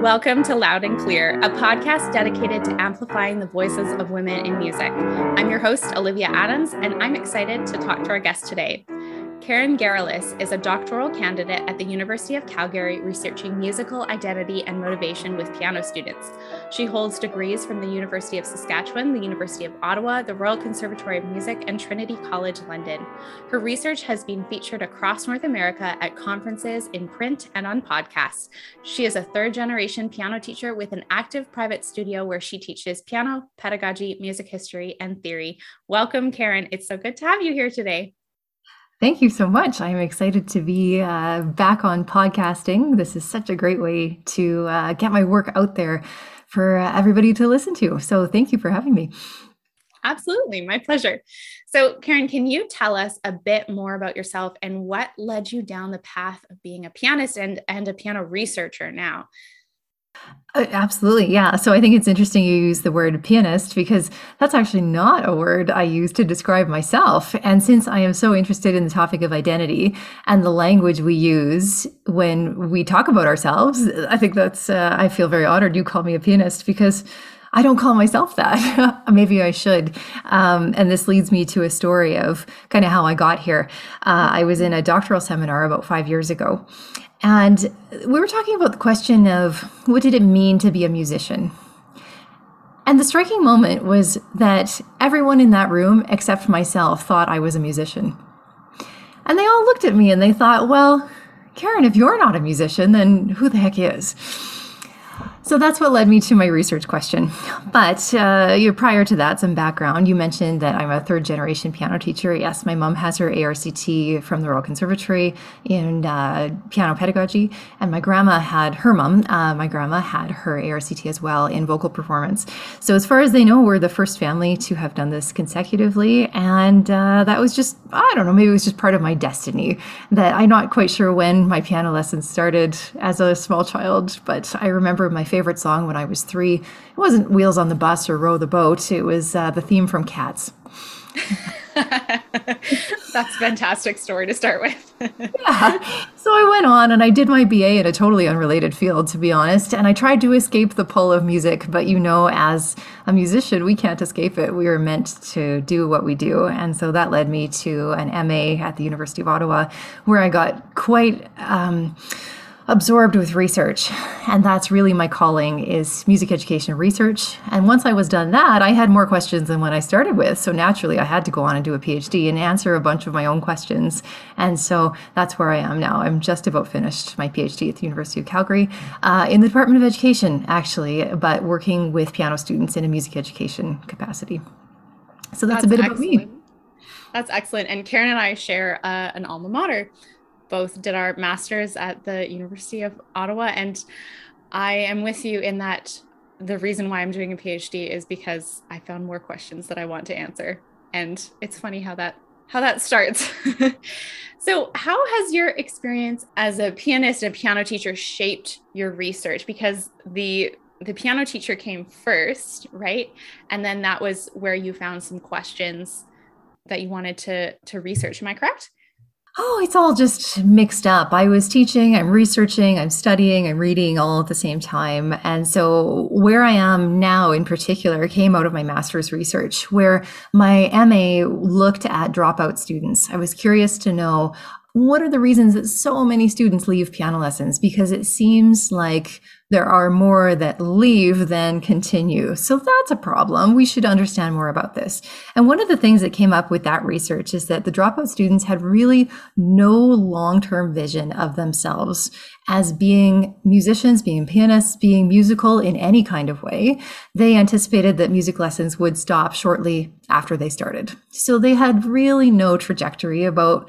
Welcome to Loud and Clear, a podcast dedicated to amplifying the voices of women in music. I'm your host, Olivia Adams, and I'm excited to talk to our guest today. Karen Gerelus is a doctoral candidate at the University of Calgary researching musical identity and motivation with piano students. She holds degrees from the University of Saskatchewan, the University of Ottawa, the Royal Conservatory of Music, and Trinity College London. Her research has been featured across North America at conferences, in print, and on podcasts. She is a third generation piano teacher with an active private studio where she teaches piano, pedagogy, music history, and theory. Welcome, Karen. It's so good to have you here today. Thank you so much. I'm excited to be uh, back on podcasting. This is such a great way to uh, get my work out there for uh, everybody to listen to. So, thank you for having me. Absolutely, my pleasure. So, Karen, can you tell us a bit more about yourself and what led you down the path of being a pianist and, and a piano researcher now? Uh, absolutely. Yeah. So I think it's interesting you use the word pianist because that's actually not a word I use to describe myself. And since I am so interested in the topic of identity and the language we use when we talk about ourselves, I think that's, uh, I feel very honored you call me a pianist because I don't call myself that. Maybe I should. Um, and this leads me to a story of kind of how I got here. Uh, I was in a doctoral seminar about five years ago, and we were talking about the question of what did it mean to be a musician? And the striking moment was that everyone in that room, except myself, thought I was a musician. And they all looked at me and they thought, well, Karen, if you're not a musician, then who the heck is? So that's what led me to my research question. But uh, prior to that, some background. You mentioned that I'm a third generation piano teacher. Yes, my mom has her ARCT from the Royal Conservatory in uh, piano pedagogy, and my grandma had her mom. Uh, my grandma had her ARCT as well in vocal performance. So as far as they know, we're the first family to have done this consecutively, and uh, that was just I don't know, maybe it was just part of my destiny. That I'm not quite sure when my piano lessons started as a small child, but I remember my favorite song when I was three. It wasn't Wheels on the Bus or Row the Boat, it was uh, the theme from Cats. That's fantastic story to start with. yeah. So I went on and I did my BA in a totally unrelated field, to be honest. And I tried to escape the pull of music, but you know, as a musician, we can't escape it. We were meant to do what we do. And so that led me to an MA at the University of Ottawa, where I got quite. Um, absorbed with research and that's really my calling is music education research. And once i was done that i had more questions than when i started with. So naturally i had to go on and do a phd and answer a bunch of my own questions. And so that's where i am now. I'm just about finished my phd at the university of calgary uh, in the department of education actually but working with piano students in a music education capacity. So that's, that's a bit excellent. about me. that's excellent. And karen and i share uh, an alma mater both did our masters at the University of Ottawa. And I am with you in that the reason why I'm doing a PhD is because I found more questions that I want to answer. And it's funny how that how that starts. so, how has your experience as a pianist and piano teacher shaped your research? Because the the piano teacher came first, right? And then that was where you found some questions that you wanted to to research. Am I correct? Oh, it's all just mixed up. I was teaching, I'm researching, I'm studying, I'm reading all at the same time. And so, where I am now in particular came out of my master's research, where my MA looked at dropout students. I was curious to know what are the reasons that so many students leave piano lessons? Because it seems like there are more that leave than continue. So that's a problem. We should understand more about this. And one of the things that came up with that research is that the dropout students had really no long term vision of themselves as being musicians, being pianists, being musical in any kind of way. They anticipated that music lessons would stop shortly after they started. So they had really no trajectory about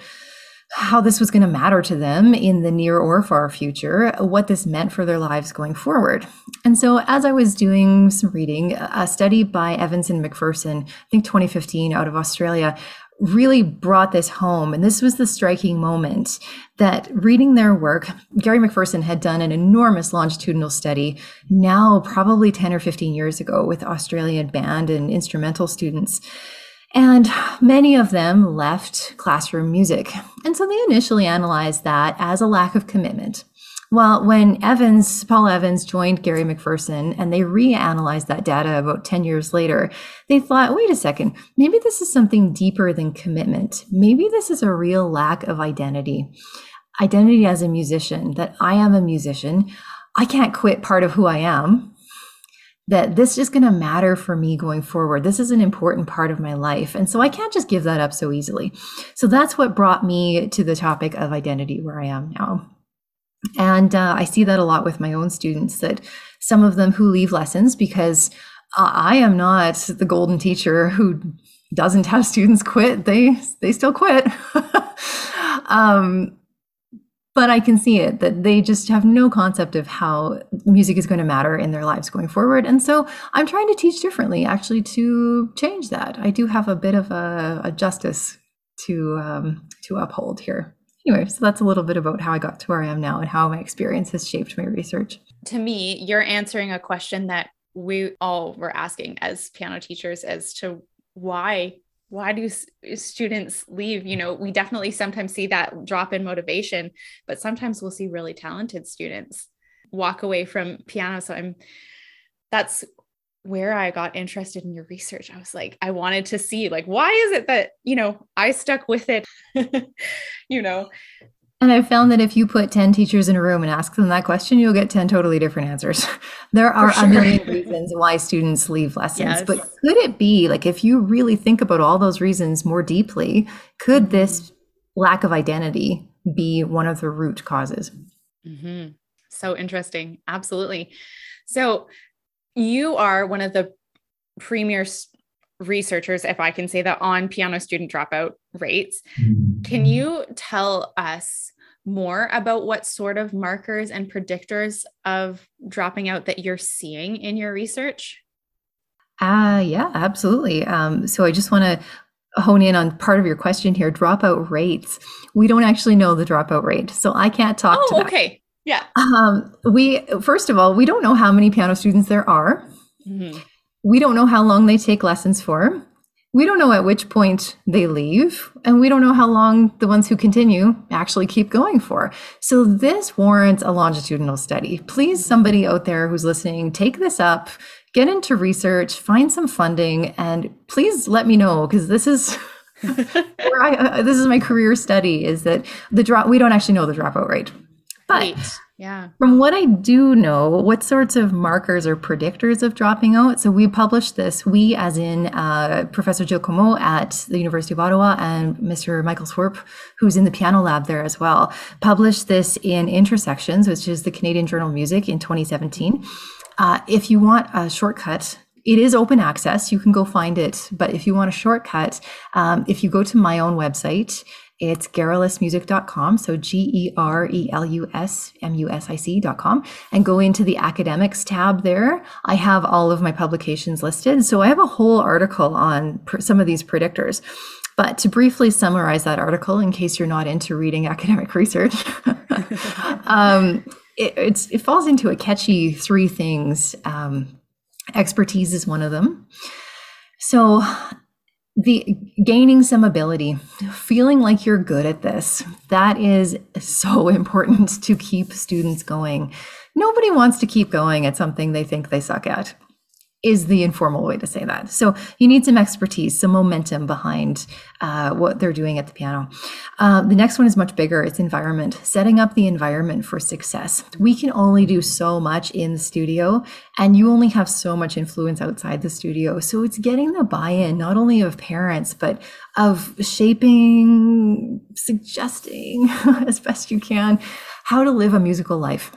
how this was going to matter to them in the near or far future, what this meant for their lives going forward. And so, as I was doing some reading, a study by Evans and McPherson, I think 2015 out of Australia, really brought this home. And this was the striking moment that reading their work, Gary McPherson had done an enormous longitudinal study now, probably 10 or 15 years ago, with Australian band and instrumental students and many of them left classroom music. And so they initially analyzed that as a lack of commitment. Well, when Evans, Paul Evans joined Gary McPherson and they reanalyzed that data about 10 years later, they thought, wait a second, maybe this is something deeper than commitment. Maybe this is a real lack of identity. Identity as a musician, that I am a musician. I can't quit part of who I am. That this is going to matter for me going forward. This is an important part of my life. And so I can't just give that up so easily. So that's what brought me to the topic of identity where I am now. And uh, I see that a lot with my own students that some of them who leave lessons because I am not the golden teacher who doesn't have students quit. They they still quit. um, but I can see it that they just have no concept of how music is going to matter in their lives going forward. And so I'm trying to teach differently, actually, to change that. I do have a bit of a, a justice to um, to uphold here anyway, so that's a little bit about how I got to where I am now and how my experience has shaped my research. To me, you're answering a question that we all were asking as piano teachers as to why why do students leave you know we definitely sometimes see that drop in motivation but sometimes we'll see really talented students walk away from piano so i'm that's where I got interested in your research. I was like, I wanted to see, like, why is it that, you know, I stuck with it, you know? And I found that if you put 10 teachers in a room and ask them that question, you'll get 10 totally different answers. there are sure. a million reasons why students leave lessons. Yes. But could it be, like, if you really think about all those reasons more deeply, could mm-hmm. this lack of identity be one of the root causes? Mm-hmm. So interesting. Absolutely. So, you are one of the premier researchers, if I can say that, on piano student dropout rates. Can you tell us more about what sort of markers and predictors of dropping out that you're seeing in your research? Uh, yeah, absolutely. Um, so I just want to hone in on part of your question here dropout rates. We don't actually know the dropout rate, so I can't talk oh, to that. okay. Yeah. Um, we first of all, we don't know how many piano students there are. Mm-hmm. We don't know how long they take lessons for. We don't know at which point they leave, and we don't know how long the ones who continue actually keep going for. So this warrants a longitudinal study. Please, somebody out there who's listening, take this up, get into research, find some funding, and please let me know because this is. I, uh, this is my career study is that the drop we don't actually know the dropout rate but yeah. From what I do know, what sorts of markers or predictors of dropping out? So we published this, we as in uh, Professor Comeau at the University of Ottawa and Mr. Michael Swirp, who's in the piano lab there as well, published this in Intersections, which is the Canadian Journal of Music in 2017. Uh, if you want a shortcut it is open access. You can go find it. But if you want a shortcut, um, if you go to my own website it's gerelusmusic.com. So G E R E L U S M U S I C.com and go into the academics tab there. I have all of my publications listed. So I have a whole article on pr- some of these predictors. But to briefly summarize that article, in case you're not into reading academic research, um, it, it, falls into a catchy three things. Um, expertise is one of them. So the gaining some ability feeling like you're good at this that is so important to keep students going. Nobody wants to keep going at something they think they suck at is the informal way to say that. So you need some expertise, some momentum behind uh, what they're doing at the piano. Uh, the next one is much bigger. It's environment, setting up the environment for success. We can only do so much in the studio, and you only have so much influence outside the studio. So it's getting the buy-in not only of parents but of shaping, suggesting as best you can how to live a musical life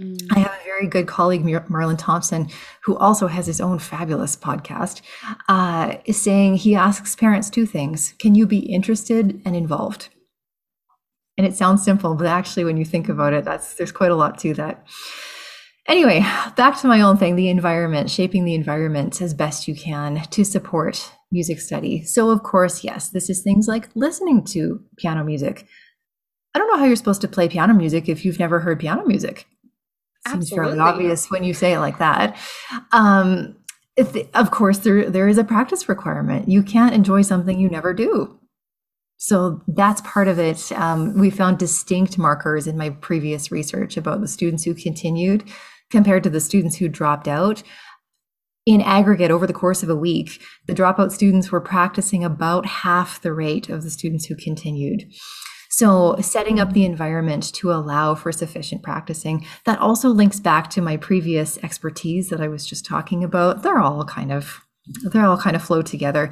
Mm. I have very good colleague, Merlin Thompson, who also has his own fabulous podcast, uh, is saying he asks parents two things Can you be interested and involved? And it sounds simple, but actually, when you think about it, that's there's quite a lot to that. Anyway, back to my own thing the environment, shaping the environment as best you can to support music study. So, of course, yes, this is things like listening to piano music. I don't know how you're supposed to play piano music if you've never heard piano music seems fairly obvious when you say it like that. Um, of course, there there is a practice requirement. You can't enjoy something you never do. So that's part of it. Um, we found distinct markers in my previous research about the students who continued compared to the students who dropped out. In aggregate, over the course of a week, the dropout students were practicing about half the rate of the students who continued. So, setting up the environment to allow for sufficient practicing, that also links back to my previous expertise that I was just talking about. They're all kind of they're all kind of flow together.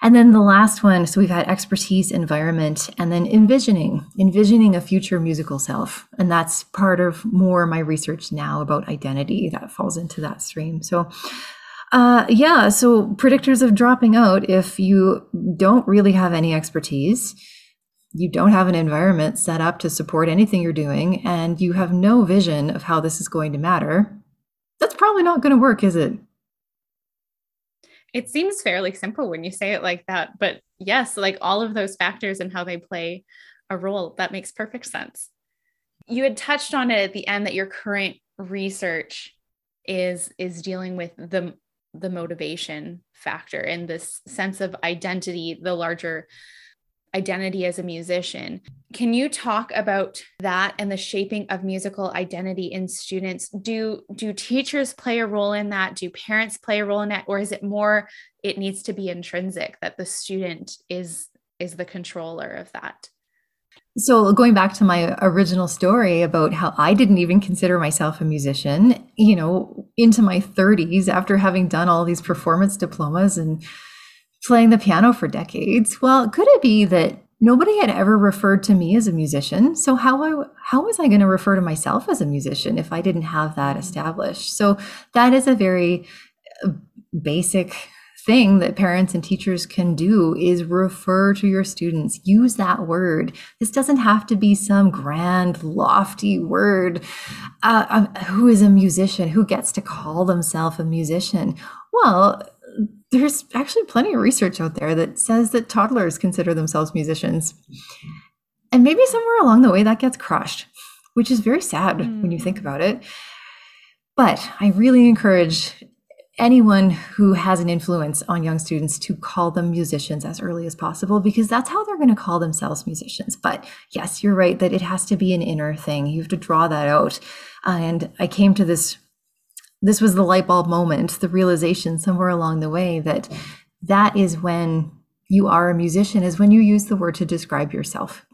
And then the last one, so we've had expertise, environment, and then envisioning, envisioning a future musical self. And that's part of more my research now about identity that falls into that stream. So uh, yeah, so predictors of dropping out if you don't really have any expertise, you don't have an environment set up to support anything you're doing, and you have no vision of how this is going to matter, that's probably not going to work, is it? It seems fairly simple when you say it like that, but yes, like all of those factors and how they play a role, that makes perfect sense. You had touched on it at the end that your current research is is dealing with the the motivation factor and this sense of identity, the larger identity as a musician. Can you talk about that and the shaping of musical identity in students? Do do teachers play a role in that? Do parents play a role in that or is it more it needs to be intrinsic that the student is is the controller of that? So, going back to my original story about how I didn't even consider myself a musician, you know, into my 30s after having done all these performance diplomas and playing the piano for decades. Well, could it be that nobody had ever referred to me as a musician? So how I, how was I going to refer to myself as a musician if I didn't have that established? So that is a very uh, basic thing that parents and teachers can do is refer to your students use that word this doesn't have to be some grand lofty word uh, uh, who is a musician who gets to call themselves a musician well there's actually plenty of research out there that says that toddlers consider themselves musicians. And maybe somewhere along the way that gets crushed, which is very sad mm. when you think about it. But I really encourage anyone who has an influence on young students to call them musicians as early as possible because that's how they're going to call themselves musicians. But yes, you're right that it has to be an inner thing. You have to draw that out. And I came to this this was the light bulb moment, the realization somewhere along the way that that is when you are a musician, is when you use the word to describe yourself.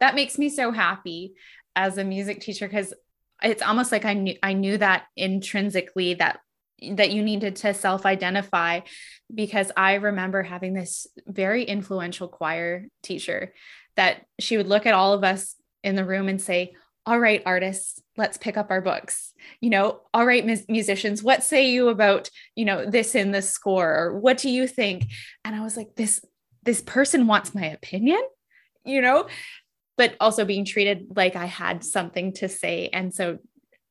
That makes me so happy as a music teacher because it's almost like I knew I knew that intrinsically that that you needed to self-identify because I remember having this very influential choir teacher that she would look at all of us in the room and say, all right, artists, let's pick up our books. You know, all right, mus- musicians, what say you about, you know, this in the score? Or what do you think? And I was like, this, this person wants my opinion, you know, but also being treated like I had something to say. And so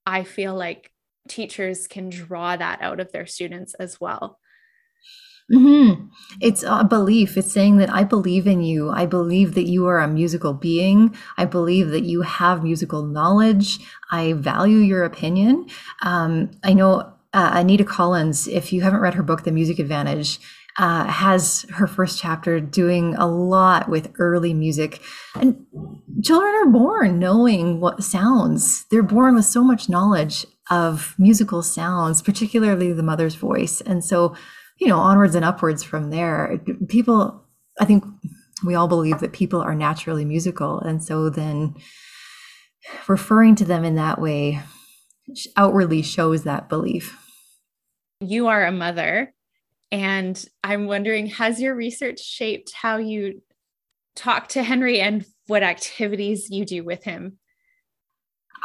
I feel like teachers can draw that out of their students as well. Mm-hmm. It's a belief. It's saying that I believe in you. I believe that you are a musical being. I believe that you have musical knowledge. I value your opinion. Um, I know uh, Anita Collins, if you haven't read her book, The Music Advantage, uh, has her first chapter doing a lot with early music. And children are born knowing what sounds, they're born with so much knowledge of musical sounds, particularly the mother's voice. And so you know, onwards and upwards from there. People, I think we all believe that people are naturally musical. And so then referring to them in that way outwardly shows that belief. You are a mother. And I'm wondering, has your research shaped how you talk to Henry and what activities you do with him?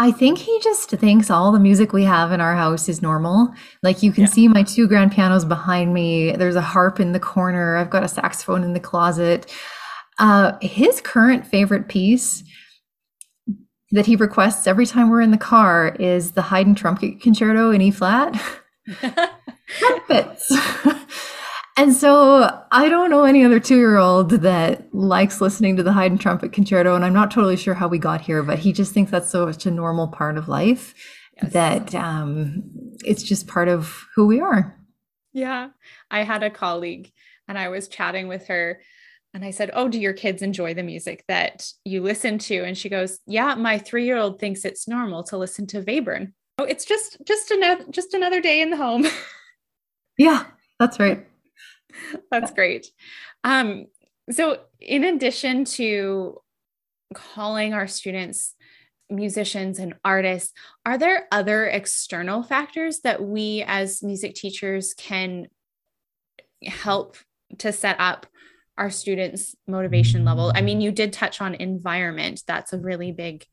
I think he just thinks all the music we have in our house is normal. Like you can yeah. see my two grand pianos behind me. There's a harp in the corner. I've got a saxophone in the closet. Uh, his current favorite piece that he requests every time we're in the car is the Haydn trumpet concerto in E flat. Trumpets. And so I don't know any other two year old that likes listening to the Haydn trumpet concerto. And I'm not totally sure how we got here, but he just thinks that's such a normal part of life yes. that um, it's just part of who we are. Yeah. I had a colleague and I was chatting with her and I said, Oh, do your kids enjoy the music that you listen to? And she goes, Yeah, my three year old thinks it's normal to listen to Webern. Oh, it's just just another just another day in the home. yeah, that's right. that's great. Um, so in addition to calling our students musicians and artists, are there other external factors that we as music teachers can help to set up our students' motivation level? I mean, you did touch on environment, that's a really big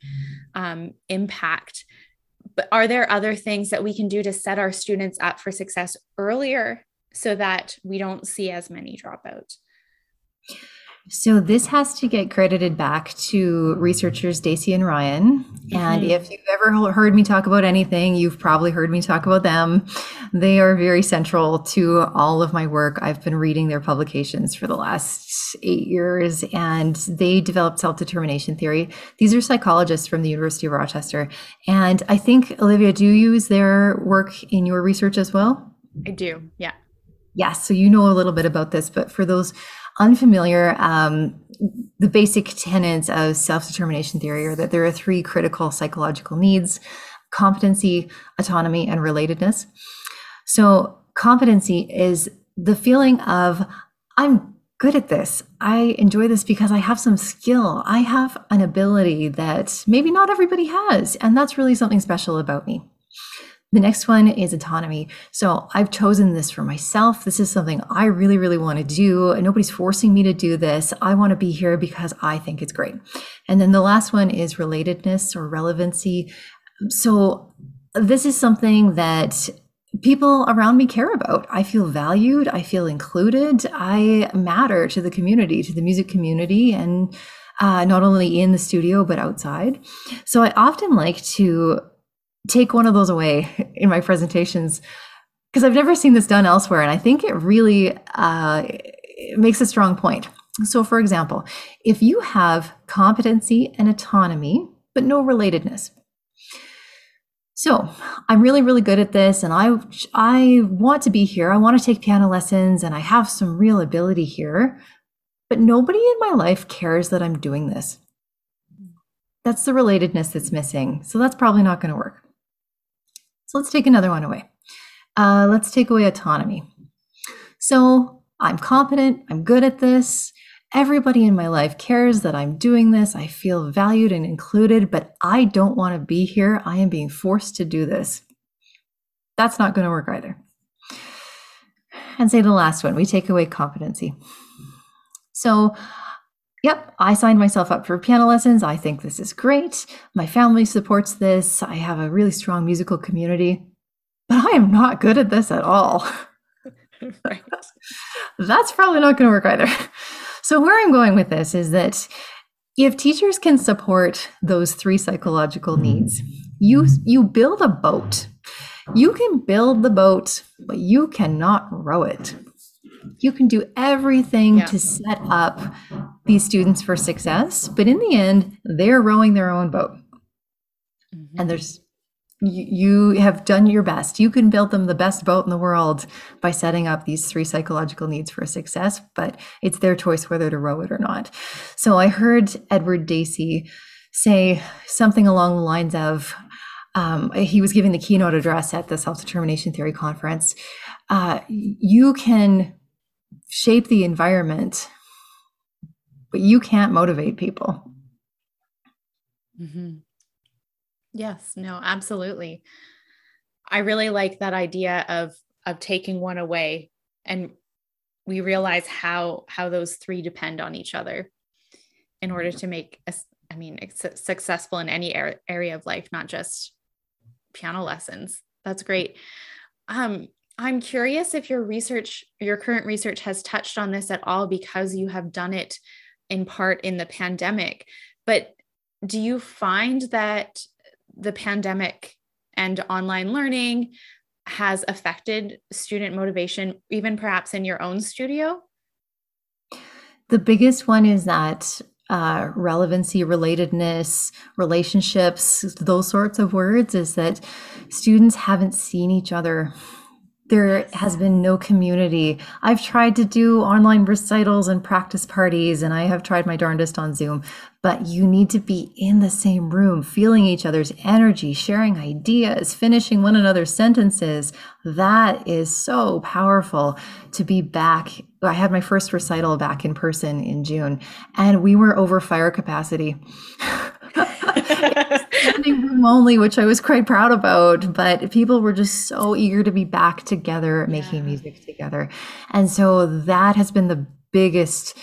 um, impact. But are there other things that we can do to set our students up for success earlier so that we don't see as many dropouts? So this has to get credited back to researchers Deci and Ryan. And mm-hmm. if you've ever heard me talk about anything, you've probably heard me talk about them. They are very central to all of my work. I've been reading their publications for the last eight years, and they developed self-determination theory. These are psychologists from the University of Rochester. And I think, Olivia, do you use their work in your research as well? I do, yeah. Yes, so you know a little bit about this, but for those unfamiliar, um, the basic tenets of self determination theory are that there are three critical psychological needs competency, autonomy, and relatedness. So, competency is the feeling of, I'm good at this. I enjoy this because I have some skill. I have an ability that maybe not everybody has. And that's really something special about me. The next one is autonomy. So I've chosen this for myself. This is something I really, really want to do. Nobody's forcing me to do this. I want to be here because I think it's great. And then the last one is relatedness or relevancy. So this is something that people around me care about. I feel valued. I feel included. I matter to the community, to the music community, and uh, not only in the studio, but outside. So I often like to take one of those away in my presentations because I've never seen this done elsewhere. And I think it really uh, it makes a strong point. So, for example, if you have competency and autonomy, but no relatedness. So, I'm really, really good at this, and I, I want to be here. I want to take piano lessons, and I have some real ability here, but nobody in my life cares that I'm doing this. That's the relatedness that's missing. So, that's probably not going to work. So let's take another one away. Uh, let's take away autonomy. So I'm competent, I'm good at this. Everybody in my life cares that I'm doing this. I feel valued and included, but I don't want to be here. I am being forced to do this. That's not going to work either. And say the last one we take away competency. So Yep, I signed myself up for piano lessons. I think this is great. My family supports this. I have a really strong musical community, but I am not good at this at all. right. That's probably not going to work either. So, where I'm going with this is that if teachers can support those three psychological needs, you you build a boat. You can build the boat, but you cannot row it you can do everything yeah. to set up these students for success but in the end they're rowing their own boat mm-hmm. and there's you, you have done your best you can build them the best boat in the world by setting up these three psychological needs for success but it's their choice whether to row it or not so i heard edward deci say something along the lines of um, he was giving the keynote address at the self-determination theory conference uh, you can shape the environment, but you can't motivate people. Mm-hmm. Yes, no, absolutely. I really like that idea of of taking one away and we realize how how those three depend on each other in order to make us i mean successful in any area of life not just piano lessons that's great um I'm curious if your research, your current research has touched on this at all because you have done it in part in the pandemic. But do you find that the pandemic and online learning has affected student motivation, even perhaps in your own studio? The biggest one is that uh, relevancy, relatedness, relationships, those sorts of words, is that students haven't seen each other there has been no community. I've tried to do online recitals and practice parties, and I have tried my darndest on Zoom, but you need to be in the same room, feeling each other's energy, sharing ideas, finishing one another's sentences. That is so powerful to be back. I had my first recital back in person in June, and we were over fire capacity. standing room only, which I was quite proud about. But people were just so eager to be back together, making music together. And so that has been the biggest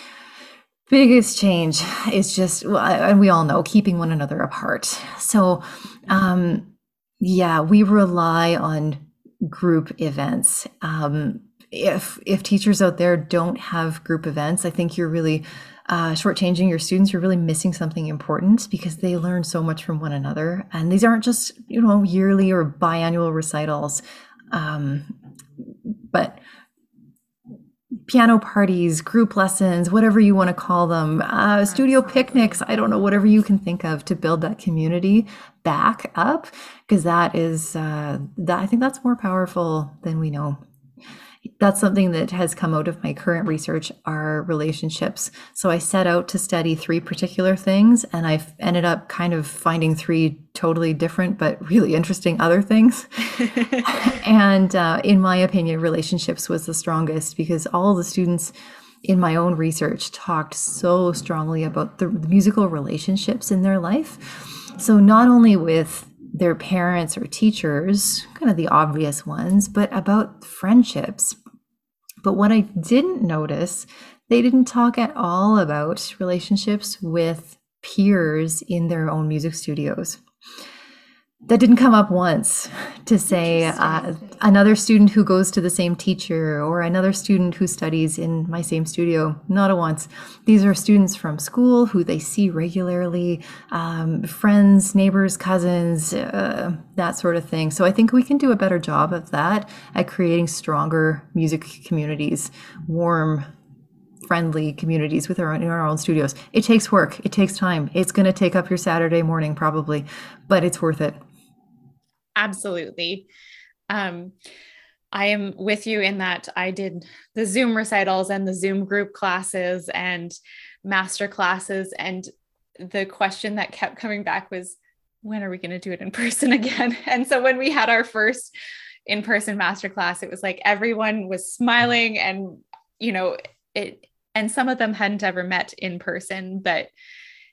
biggest change is just and we all know keeping one another apart so um yeah we rely on group events um if if teachers out there don't have group events i think you're really uh, shortchanging your students, you're really missing something important because they learn so much from one another. And these aren't just, you know, yearly or biannual recitals, um, but piano parties, group lessons, whatever you want to call them, uh, studio picnics, I don't know, whatever you can think of to build that community back up, because that is, uh, that I think that's more powerful than we know that's something that has come out of my current research are relationships. So I set out to study three particular things and I've ended up kind of finding three totally different but really interesting other things. and uh, in my opinion, relationships was the strongest because all the students in my own research talked so strongly about the musical relationships in their life. So not only with their parents or teachers, kind of the obvious ones, but about friendships. But what I didn't notice, they didn't talk at all about relationships with peers in their own music studios that didn't come up once to say uh, another student who goes to the same teacher or another student who studies in my same studio not a once. These are students from school who they see regularly um, friends neighbors cousins uh, that sort of thing. So i think we can do a better job of that at creating stronger music communities warm friendly communities with our own, in our own studios. It takes work. It takes time. It's going to take up your saturday morning probably but it's worth it absolutely. Um, I am with you in that I did the Zoom recitals and the Zoom group classes and master classes. And the question that kept coming back was, when are we going to do it in person again? And so when we had our first in person master class, it was like everyone was smiling and, you know, it, and some of them hadn't ever met in person, but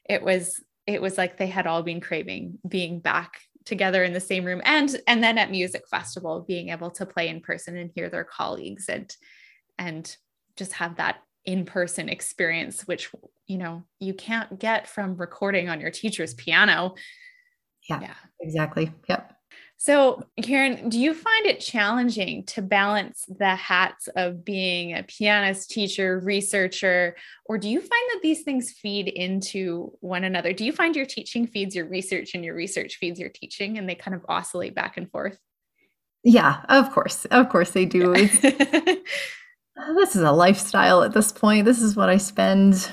it was, it was like they had all been craving being back together in the same room and and then at music festival being able to play in person and hear their colleagues and and just have that in-person experience which you know you can't get from recording on your teacher's piano. Yeah, yeah. exactly. Yep so, Karen, do you find it challenging to balance the hats of being a pianist, teacher, researcher, or do you find that these things feed into one another? Do you find your teaching feeds your research and your research feeds your teaching and they kind of oscillate back and forth? Yeah, of course. Of course they do. this is a lifestyle at this point. This is what I spend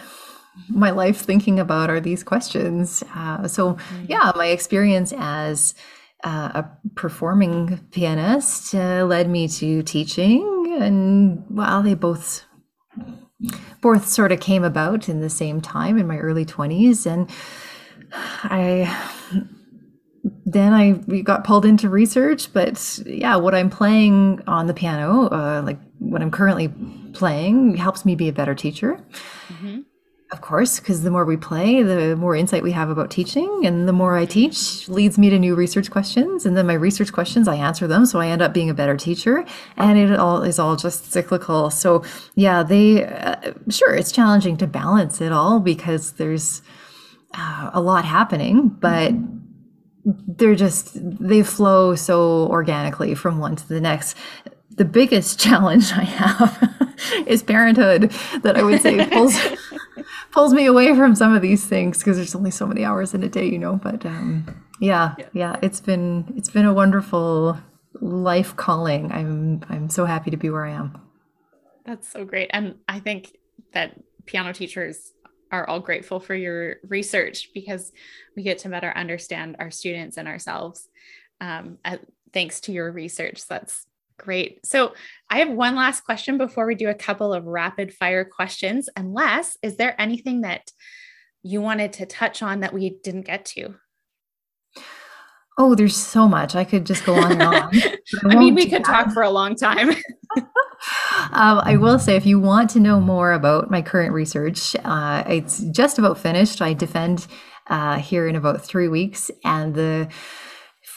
my life thinking about are these questions. Uh, so, mm. yeah, my experience as uh, a performing pianist uh, led me to teaching, and well, they both both sort of came about in the same time in my early 20s and i then i got pulled into research but yeah what i'm playing on the piano uh, like what i'm currently playing helps me be a better teacher mm-hmm. Of course, because the more we play, the more insight we have about teaching. And the more I teach leads me to new research questions. And then my research questions, I answer them. So I end up being a better teacher. And it all is all just cyclical. So, yeah, they, uh, sure, it's challenging to balance it all because there's uh, a lot happening, but they're just, they flow so organically from one to the next. The biggest challenge I have is parenthood that I would say pulls pulls me away from some of these things because there's only so many hours in a day, you know. But um, yeah, yeah, yeah, it's been it's been a wonderful life calling. I'm I'm so happy to be where I am. That's so great, and I think that piano teachers are all grateful for your research because we get to better understand our students and ourselves um, at, thanks to your research. That's Great. So I have one last question before we do a couple of rapid fire questions. Unless, is there anything that you wanted to touch on that we didn't get to? Oh, there's so much. I could just go on and on. I, I mean, we could talk for a long time. um, I will say, if you want to know more about my current research, uh, it's just about finished. I defend uh, here in about three weeks, and the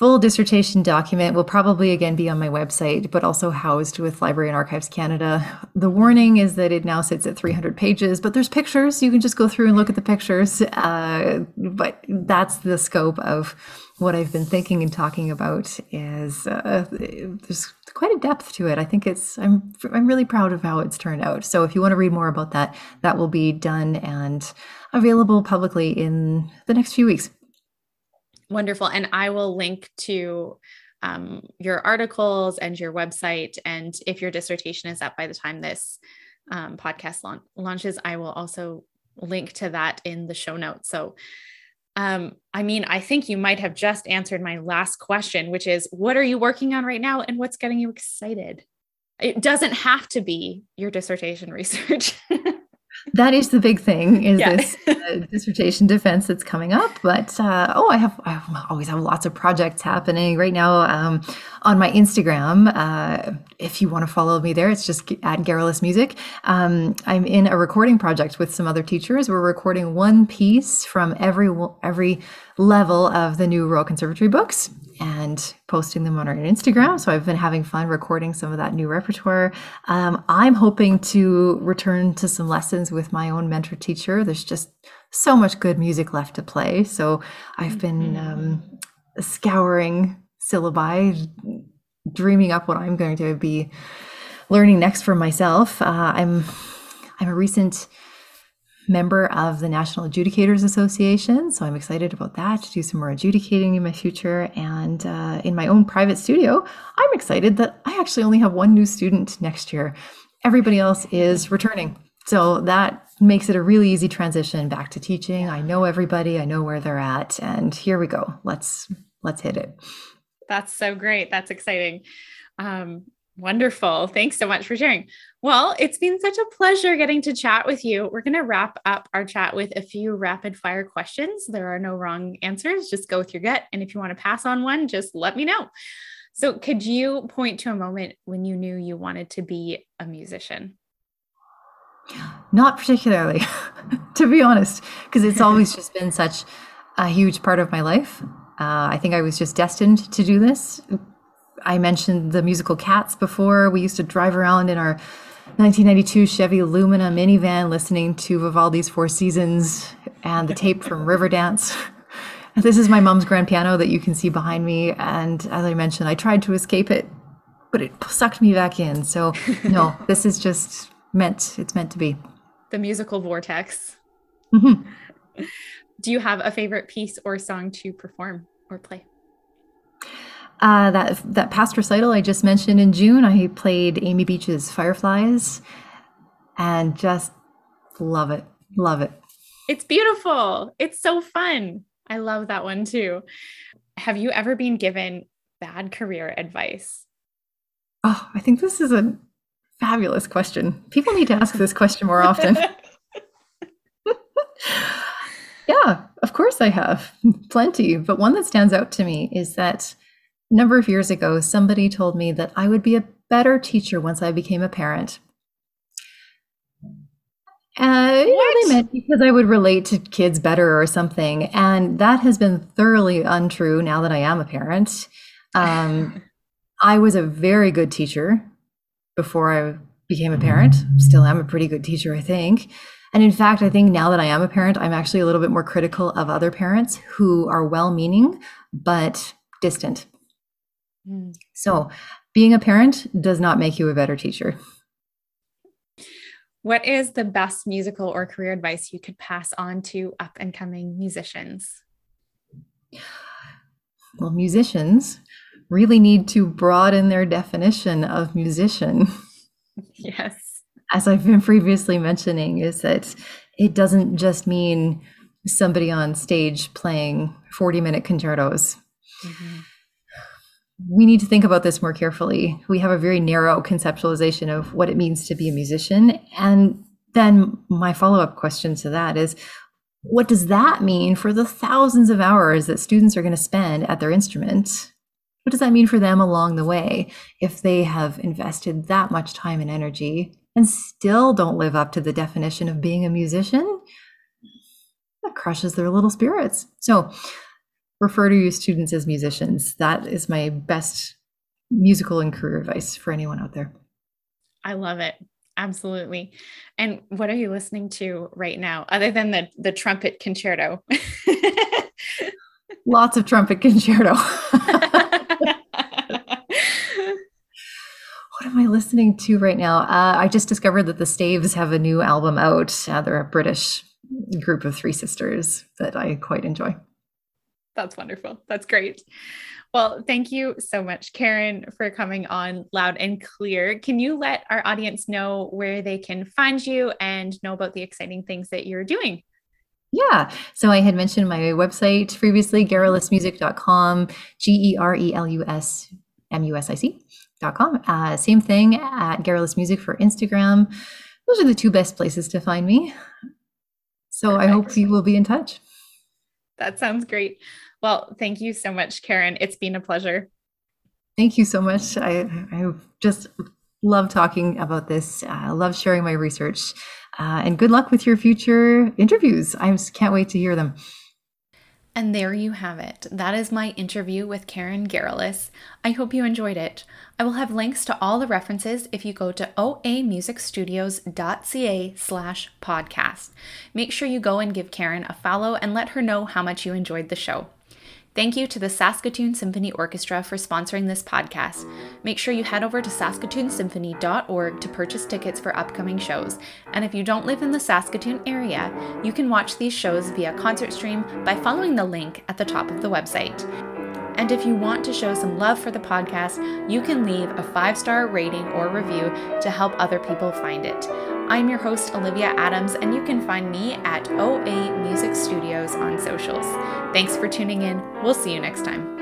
full dissertation document will probably again be on my website, but also housed with Library and Archives Canada. The warning is that it now sits at 300 pages, but there's pictures. You can just go through and look at the pictures. Uh, but that's the scope of what I've been thinking and talking about is uh, there's quite a depth to it. I think it's I'm I'm really proud of how it's turned out. So if you want to read more about that, that will be done and available publicly in the next few weeks. Wonderful, and I will link to um, your articles and your website. And if your dissertation is up by the time this um, podcast launch, launches, I will also link to that in the show notes. So um, I mean, I think you might have just answered my last question, which is what are you working on right now and what's getting you excited? It doesn't have to be your dissertation research. that is the big thing is yeah. this uh, dissertation defense that's coming up but uh, oh i have i always have lots of projects happening. Right now um, on my instagram uh, if you want to follow me there it's just at gerelus music. Um, i'm in a recording project with some other teachers. We're recording one piece from every every level of the new royal conservatory books and posting them on our Instagram. So I've been having fun recording some of that new repertoire. Um, I'm hoping to return to some lessons with my own mentor teacher. There's just so much good music left to play. So I've been mm-hmm. um, scouring syllabi, dreaming up what I'm going to be learning next for myself. Uh, I'm I'm a recent member of the National Adjudicators Association. So I'm excited about that to do some more adjudicating in my future. And uh, in my own private studio, I'm excited that I actually only have one new student next year. Everybody else is returning. So that makes it a really easy transition back to teaching. I know everybody, I know where they're at, and here we go. Let's let's hit it. That's so great. That's exciting. Um, Wonderful. Thanks so much for sharing. Well, it's been such a pleasure getting to chat with you. We're going to wrap up our chat with a few rapid fire questions. There are no wrong answers. Just go with your gut. And if you want to pass on one, just let me know. So, could you point to a moment when you knew you wanted to be a musician? Not particularly, to be honest, because it's always just been such a huge part of my life. Uh, I think I was just destined to do this I mentioned the musical Cats before. We used to drive around in our 1992 Chevy Lumina minivan listening to Vivaldi's Four Seasons and the tape from Riverdance. this is my mom's grand piano that you can see behind me. And as I mentioned, I tried to escape it, but it sucked me back in. So, no, this is just meant, it's meant to be. The musical vortex. Mm-hmm. Do you have a favorite piece or song to perform or play? Uh, that that past recital I just mentioned in June, I played Amy Beach's Fireflies, and just love it, love it. It's beautiful. It's so fun. I love that one too. Have you ever been given bad career advice? Oh, I think this is a fabulous question. People need to ask this question more often. yeah, of course I have plenty. But one that stands out to me is that number of years ago, somebody told me that I would be a better teacher once I became a parent. Uh, you know, they meant because I would relate to kids better or something. And that has been thoroughly untrue now that I am a parent. Um, I was a very good teacher before I became a parent. Still am a pretty good teacher, I think. And in fact, I think now that I am a parent, I'm actually a little bit more critical of other parents who are well meaning but distant. Mm. So, being a parent does not make you a better teacher. What is the best musical or career advice you could pass on to up and coming musicians? Well, musicians really need to broaden their definition of musician. Yes. As I've been previously mentioning, is that it doesn't just mean somebody on stage playing 40 minute concertos. Mm-hmm we need to think about this more carefully. We have a very narrow conceptualization of what it means to be a musician. And then my follow up question to that is what does that mean for the thousands of hours that students are going to spend at their instrument? What does that mean for them along the way if they have invested that much time and energy and still don't live up to the definition of being a musician? That crushes their little spirits. So, refer to your students as musicians. That is my best musical and career advice for anyone out there. I love it. Absolutely. And what are you listening to right now other than the the trumpet concerto? Lots of trumpet concerto. what am I listening to right now? Uh, I just discovered that the Staves have a new album out. Uh, they're a British group of three sisters that I quite enjoy. That's wonderful. That's great. Well, thank you so much, Karen, for coming on loud and clear. Can you let our audience know where they can find you and know about the exciting things that you're doing? Yeah. So I had mentioned my website previously, gerelusmusic.com, G E R E L U S M U S I C.com. Uh, same thing at Gerelus Music for Instagram. Those are the two best places to find me. So Perfect. I hope you will be in touch. That sounds great. Well, thank you so much, Karen. It's been a pleasure. Thank you so much. I, I just love talking about this. I uh, love sharing my research. Uh, and good luck with your future interviews. I can't wait to hear them. And there you have it. That is my interview with Karen Gerelus. I hope you enjoyed it. I will have links to all the references if you go to oamusicstudios.ca slash podcast. Make sure you go and give Karen a follow and let her know how much you enjoyed the show. Thank you to the Saskatoon Symphony Orchestra for sponsoring this podcast. Make sure you head over to saskatoonsymphony.org to purchase tickets for upcoming shows. And if you don't live in the Saskatoon area, you can watch these shows via Concertstream by following the link at the top of the website. And if you want to show some love for the podcast, you can leave a five star rating or review to help other people find it. I'm your host, Olivia Adams, and you can find me at OA Music Studios on socials. Thanks for tuning in. We'll see you next time.